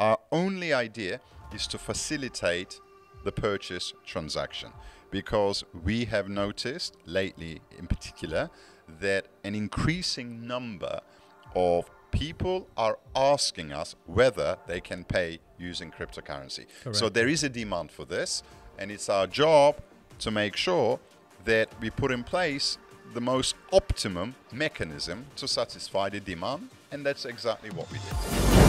Our only idea is to facilitate the purchase transaction because we have noticed lately, in particular, that an increasing number of people are asking us whether they can pay using cryptocurrency. So there is a demand for this, and it's our job to make sure that we put in place the most optimum mechanism to satisfy the demand, and that's exactly what we did.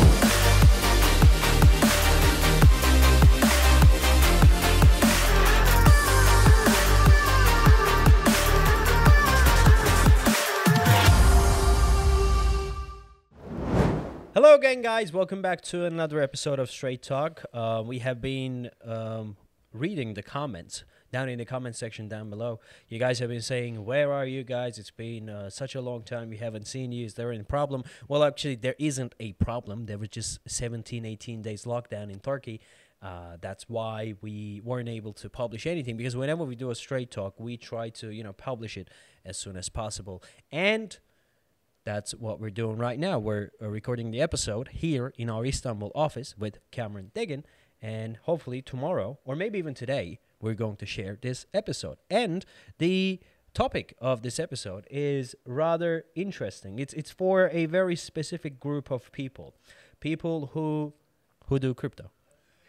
Again, guys. Welcome back to another episode of Straight Talk. Uh, we have been um, reading the comments down in the comment section down below. You guys have been saying, "Where are you guys? It's been uh, such a long time. We haven't seen you. Is there any problem?" Well, actually, there isn't a problem. There was just 17, 18 days lockdown in Turkey. Uh, that's why we weren't able to publish anything because whenever we do a straight talk, we try to you know publish it as soon as possible and that's what we're doing right now. We're uh, recording the episode here in our Istanbul office with Cameron Deggan, and hopefully tomorrow, or maybe even today, we're going to share this episode. And the topic of this episode is rather interesting. It's it's for a very specific group of people, people who who do crypto,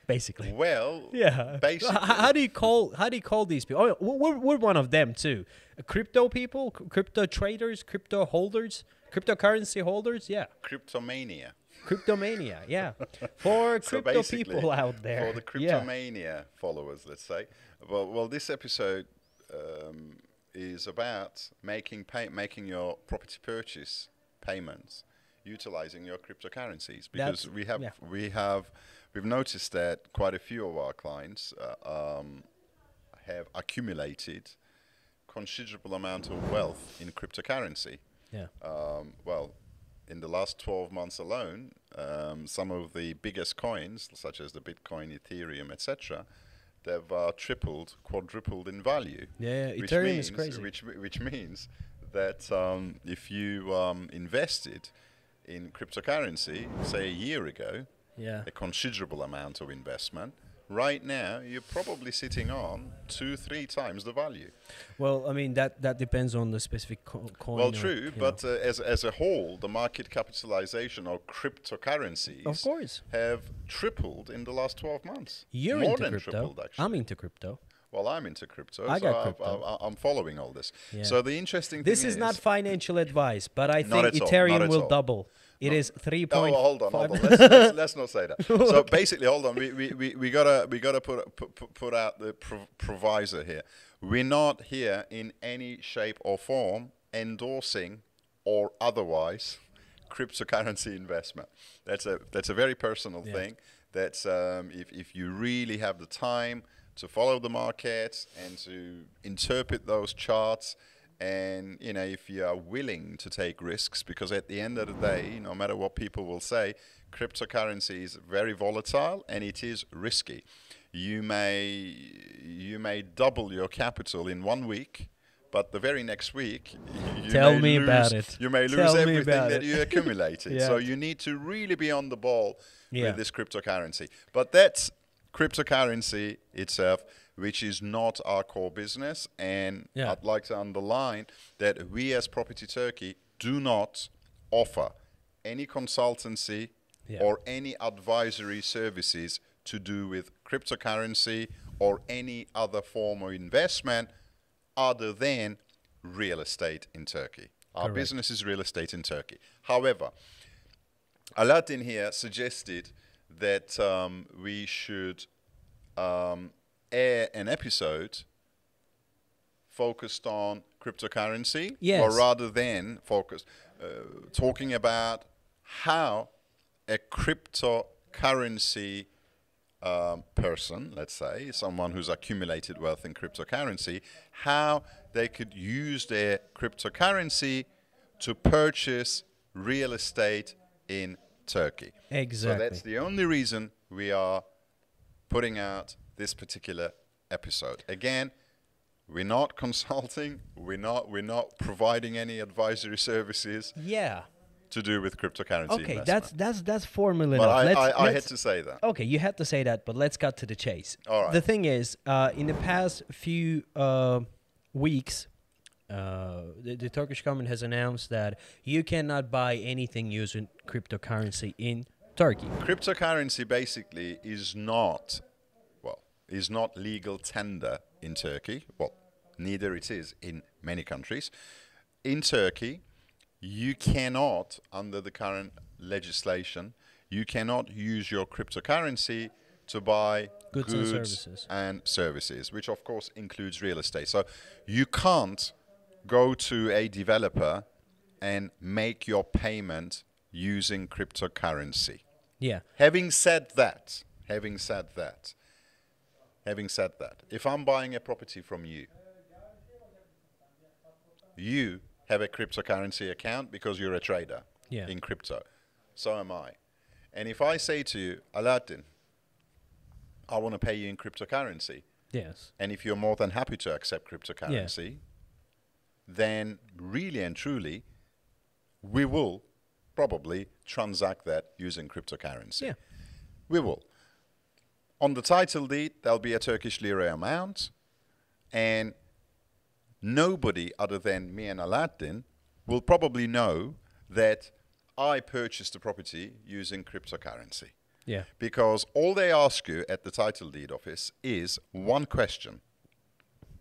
basically. Well, Yeah. basically, H- how do you call how do you call these people? Oh, we're, we're one of them too. Crypto people, crypto traders, crypto holders, cryptocurrency holders. Yeah. cryptomania. Cryptomania. Yeah. For crypto basically, people out there. For the Yeah. cryptomania followers, let's say. Well, well, this episode um, is about making pay, making your property purchase payments utilizing your cryptocurrencies because That's- we have yeah. we have we've noticed that quite a few of our clients uh, um, have accumulated considerable amount of wealth in cryptocurrency Yeah. um, well, in the last 12 months alone, um, some of the biggest coins, such as the Bitcoin, Ethereum, etc., they've uh, tripled, quadrupled in value. Yeah, which Ethereum means, is crazy. Which, which means that um, if you um, invested in cryptocurrency, say a year ago, Yeah. a considerable amount of investment, right now you're probably sitting on two, three times the value. Well, I mean that that depends on the specific co- coin. Well, true, you but uh, as, as a whole, the market capitalization of cryptocurrencies of course, have tripled in the last 12 months. you're More into than crypto. tripled, actually. I'm into crypto. Well, I'm into crypto, I so got crypto. I, am following all this. Yeah. So the interesting This thing is This is not financial advice, but I think all, Ethereum will all. double. It No. is three Oh, point well, hold on, hold on. Let's, let's, let's not say that. So basically, hold on. We, we, we, we gotta we gotta put put, put- put out the prov- provisor here. We're not here in any shape or form endorsing or otherwise cryptocurrency investment. That's a that's a very personal Yeah. thing. That's um, if if you really have the time to follow the markets and to interpret those charts and you know if you are willing to take risks because at the end of the day no matter what people will say cryptocurrency is very volatile and it is risky you may you may double your capital in one week but the very next week you Tell may me lose, about it. you may lose Tell me everything that you accumulated Yeah. so you need to really be on the ball Yeah. with this cryptocurrency but that's cryptocurrency itself, which is not our core business. And Yeah. I'd like to underline that we as Property Turkey do not offer any consultancy Yeah. or any advisory services to do with cryptocurrency or any other form of investment other than real estate in Turkey. Our Correct. business is real estate in Turkey. However, Aladdin here suggested that um, we should um, air an episode focused on cryptocurrency, Yes. or rather than focused, uh, talking about how a cryptocurrency um, person, let's say, someone who's accumulated wealth in cryptocurrency, how they could use their cryptocurrency to purchase real estate in Turkey. Exactly. So that's the only reason we are putting out this particular episode. Again, we're not consulting, we're not we're not providing any advisory services. yeah. to do with cryptocurrency Okay, investment. that's that's that's formal but enough. I, let's, I, I had let's- to say that. Okay, you had to say that, but let's cut to the chase. All right. The thing is, uh, in the past few uh, weeks, uh, the, the Turkish government has announced that you cannot buy anything using cryptocurrency in Turkey. Cryptocurrency basically is not, well, is not legal tender in Turkey. Well, neither it is in many countries. In Turkey, you cannot, under the current legislation, you cannot use your cryptocurrency to buy Goods and services. and services, which of course includes real estate. So you can't go to a developer and make your payment using cryptocurrency. Yeah. Having said that, having said that, having said that, if I'm buying a property from you, you have a cryptocurrency account because you're a trader Yeah. in crypto. So am I. And if I say to you, Aladdin, I want to pay you in cryptocurrency, Yes. and if you're more than happy to accept cryptocurrency, then really and truly, we will probably transact that using cryptocurrency. Yeah. We will. On the title deed, there'll be a Turkish lira amount, and nobody other than me and Aladdin will probably know that I purchased the property using cryptocurrency. Yeah. Because all they ask you at the title deed office is one question.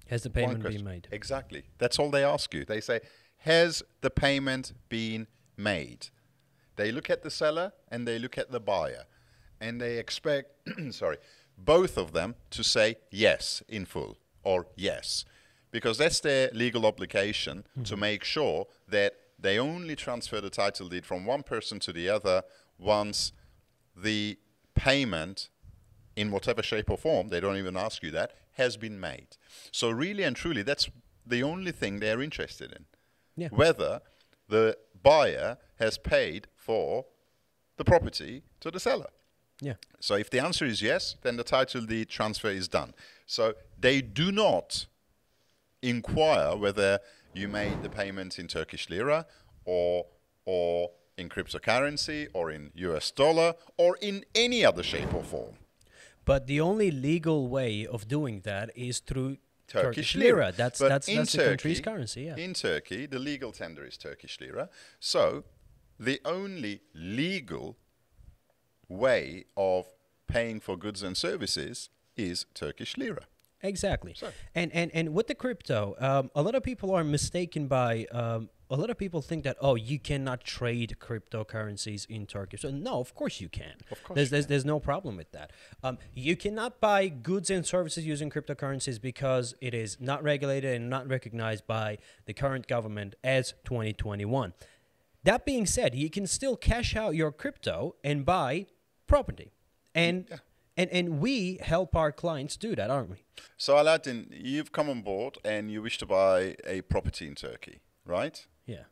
Has the payment been made? Exactly. That's all they ask you. They say, Has the payment been made? They look at the seller and they look at the buyer. And they expect, sorry, both of them to say yes in full or yes. Because that's their legal obligation to mm-hmm. make sure that they only transfer the title deed from one person to the other once the payment in whatever shape or form, they don't even ask you that, has been made. So, really and truly, that's the only thing they're interested in. Yeah. Whether the buyer has paid for the property to the seller. Yeah. So, if the answer is yes, then the title deed transfer is done. So, they do not inquire whether you made the payment in Turkish lira or or in cryptocurrency or in US dollar or in any other shape or form. But the only legal way of doing that is through Turkish, lira. That's But that's in that's the country's Turkey- currency. Yeah. In Turkey, the legal tender is Turkish lira. So, the only legal way of paying for goods and services is Turkish lira. Exactly. So- And and and with the crypto, um, a lot of people are mistaken by. Um, a lot of people think that oh, you cannot trade cryptocurrencies in Turkey. So no, of course you can. Of course there's there's, there's no problem with that. Um, you cannot buy goods and services using cryptocurrencies because it is not regulated and not recognized by the current government as 2021. That being said, you can still cash out your crypto and buy property, and Yeah. and and we help our clients do that, aren't we? So, Aladdin, you've come on board and you wish to buy a property in Turkey, right? Yeah.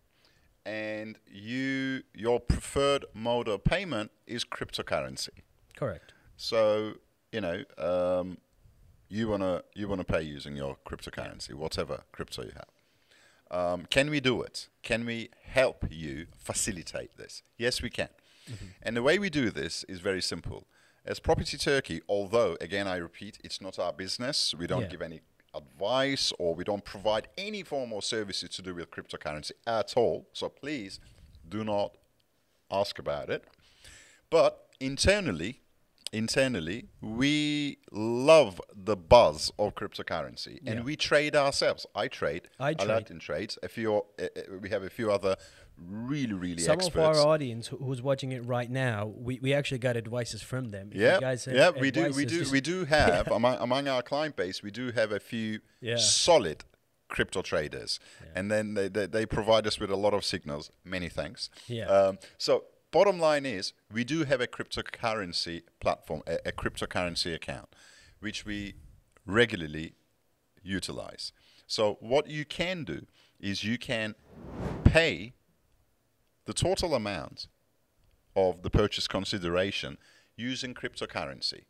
And you your preferred mode of payment is cryptocurrency. Correct. So you know um, you wanna you wanna pay using your cryptocurrency, whatever crypto you have. Um, can we do it? Can we help you facilitate this? Yes, we can. And the way we do this is very simple. As Property Turkey, although again I repeat, it's not our business. We don't Yeah. give any advice or we don't provide any form of services to do with cryptocurrency at all. So please do not ask about it. But internally, internally, we love the buzz of cryptocurrency, Yeah. and we trade ourselves. I trade. I trade. Aladdin trades. A few. Uh, uh, we have a few other really, really Some experts. of our audience who- who's watching it right now, we, we actually got advices from them. Yeah, guys yeah, we do, we do, we do have among, among our client base, we do have a few Yeah. solid crypto traders, and then they, they, they provide us with a lot of signals. Many thanks. Yeah. Um, so bottom line is, we do have a cryptocurrency platform, a, a cryptocurrency account, which we regularly utilize. So what you can do is you can pay the total amount of the purchase consideration using cryptocurrency.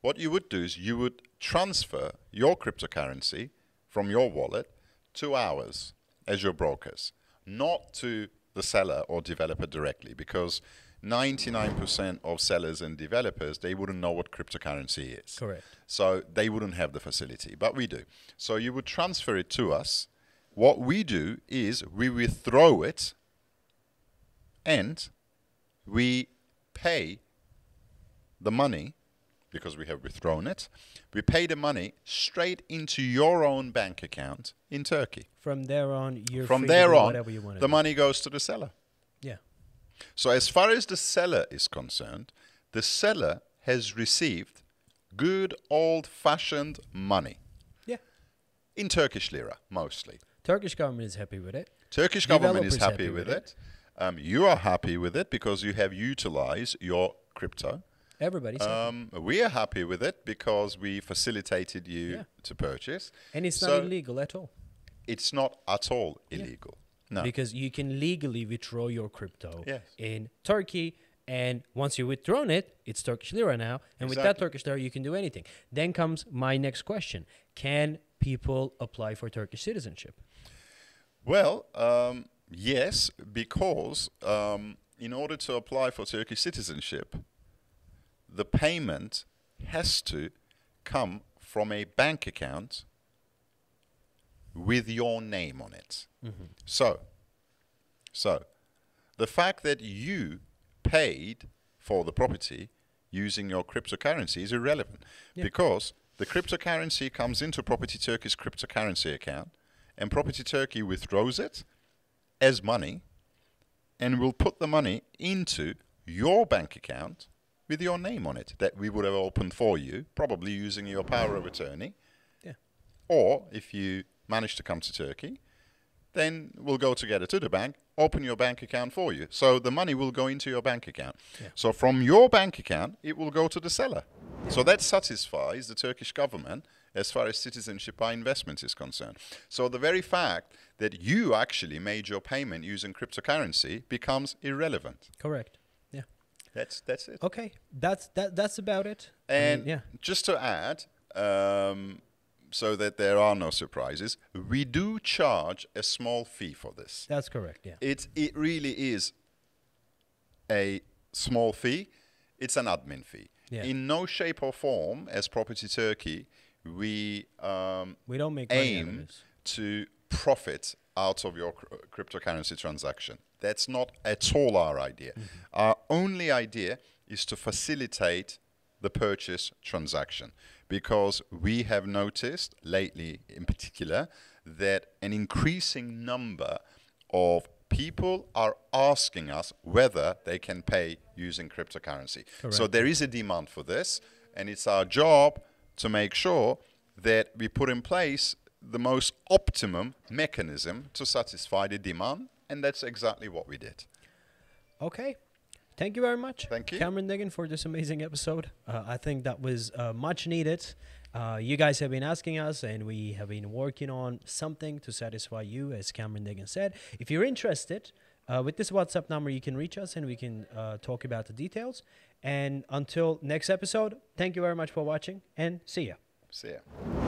What you would do is you would transfer your cryptocurrency from your wallet to ours as your brokers, not to the seller or developer directly because 99% of sellers and developers they wouldn't know what cryptocurrency is. Correct. So they wouldn't have the facility, but we do. So you would transfer it to us. What we do is we withdraw it and we pay the money because we have withdrawn it. We pay the money straight into your own bank account in Turkey. From there on, you're From there on, whatever you want the do. money goes to the seller. Yeah. So, as far as the seller is concerned, the seller has received good old fashioned money Yeah. in Turkish lira mostly. Turkish government is happy with it. Turkish government is happy, happy with with it. Um, you are happy with it because you have utilized your crypto. Everybody's happy. Um, we are happy with it because we facilitated you Yeah. to purchase. and it's so not illegal at all. It's not at all Yeah. illegal. No. Because you can legally withdraw your crypto Yes. in Turkey. And once you've withdrawn it, it's Turkish lira now. And with that Turkish lira, you can do anything. Then comes my next question Can people apply for Turkish citizenship? Well, um, yes, because um, in order to apply for Turkish citizenship, the payment has to come from a bank account with your name on it. Mm-hmm. So, so the fact that you paid for the property using your cryptocurrency is irrelevant Yeah. because the cryptocurrency comes into Property Turkey's cryptocurrency account and Property Turkey withdraws it as money and will put the money into your bank account with your name on it that we would have opened for you, probably using your power of attorney. Yeah. Or if you manage to come to Turkey, then we'll go together to the bank, open your bank account for you. So the money will go into your bank account. Yeah. So from your bank account, it will go to the seller. So that satisfies the Turkish government as far as citizenship by investment is concerned. So the very fact that you actually made your payment using cryptocurrency becomes irrelevant. Correct. That's that's it. Okay. That's that. That's about it. I mean, And yeah. just to add, um, so that there are no surprises, we do charge a small fee for this. That's correct. Yeah. It it really is a small fee. It's an admin fee. Yeah. In no shape or form, as Property Turkey, we um, We don't make aim to profit out of your cr- cryptocurrency transaction. That's not at all our idea. Mm-hmm. Our only idea is to facilitate the purchase transaction because we have noticed lately, in particular, that an increasing number of people are asking us whether they can pay using cryptocurrency. So there is a demand for this, and it's our job to make sure that we put in place the most optimum mechanism to satisfy the demand, and that's exactly what we did. Okay. Thank you very much. Thank you. Cameron Diggin, for this amazing episode. Uh, I think that was uh, much needed. Uh, you guys have been asking us, and we have been working on something to satisfy you, as Cameron Diggin said. If you're interested, uh, with this WhatsApp number, you can reach us and we can uh, talk about the details. And until next episode, thank you very much for watching and see ya. See ya.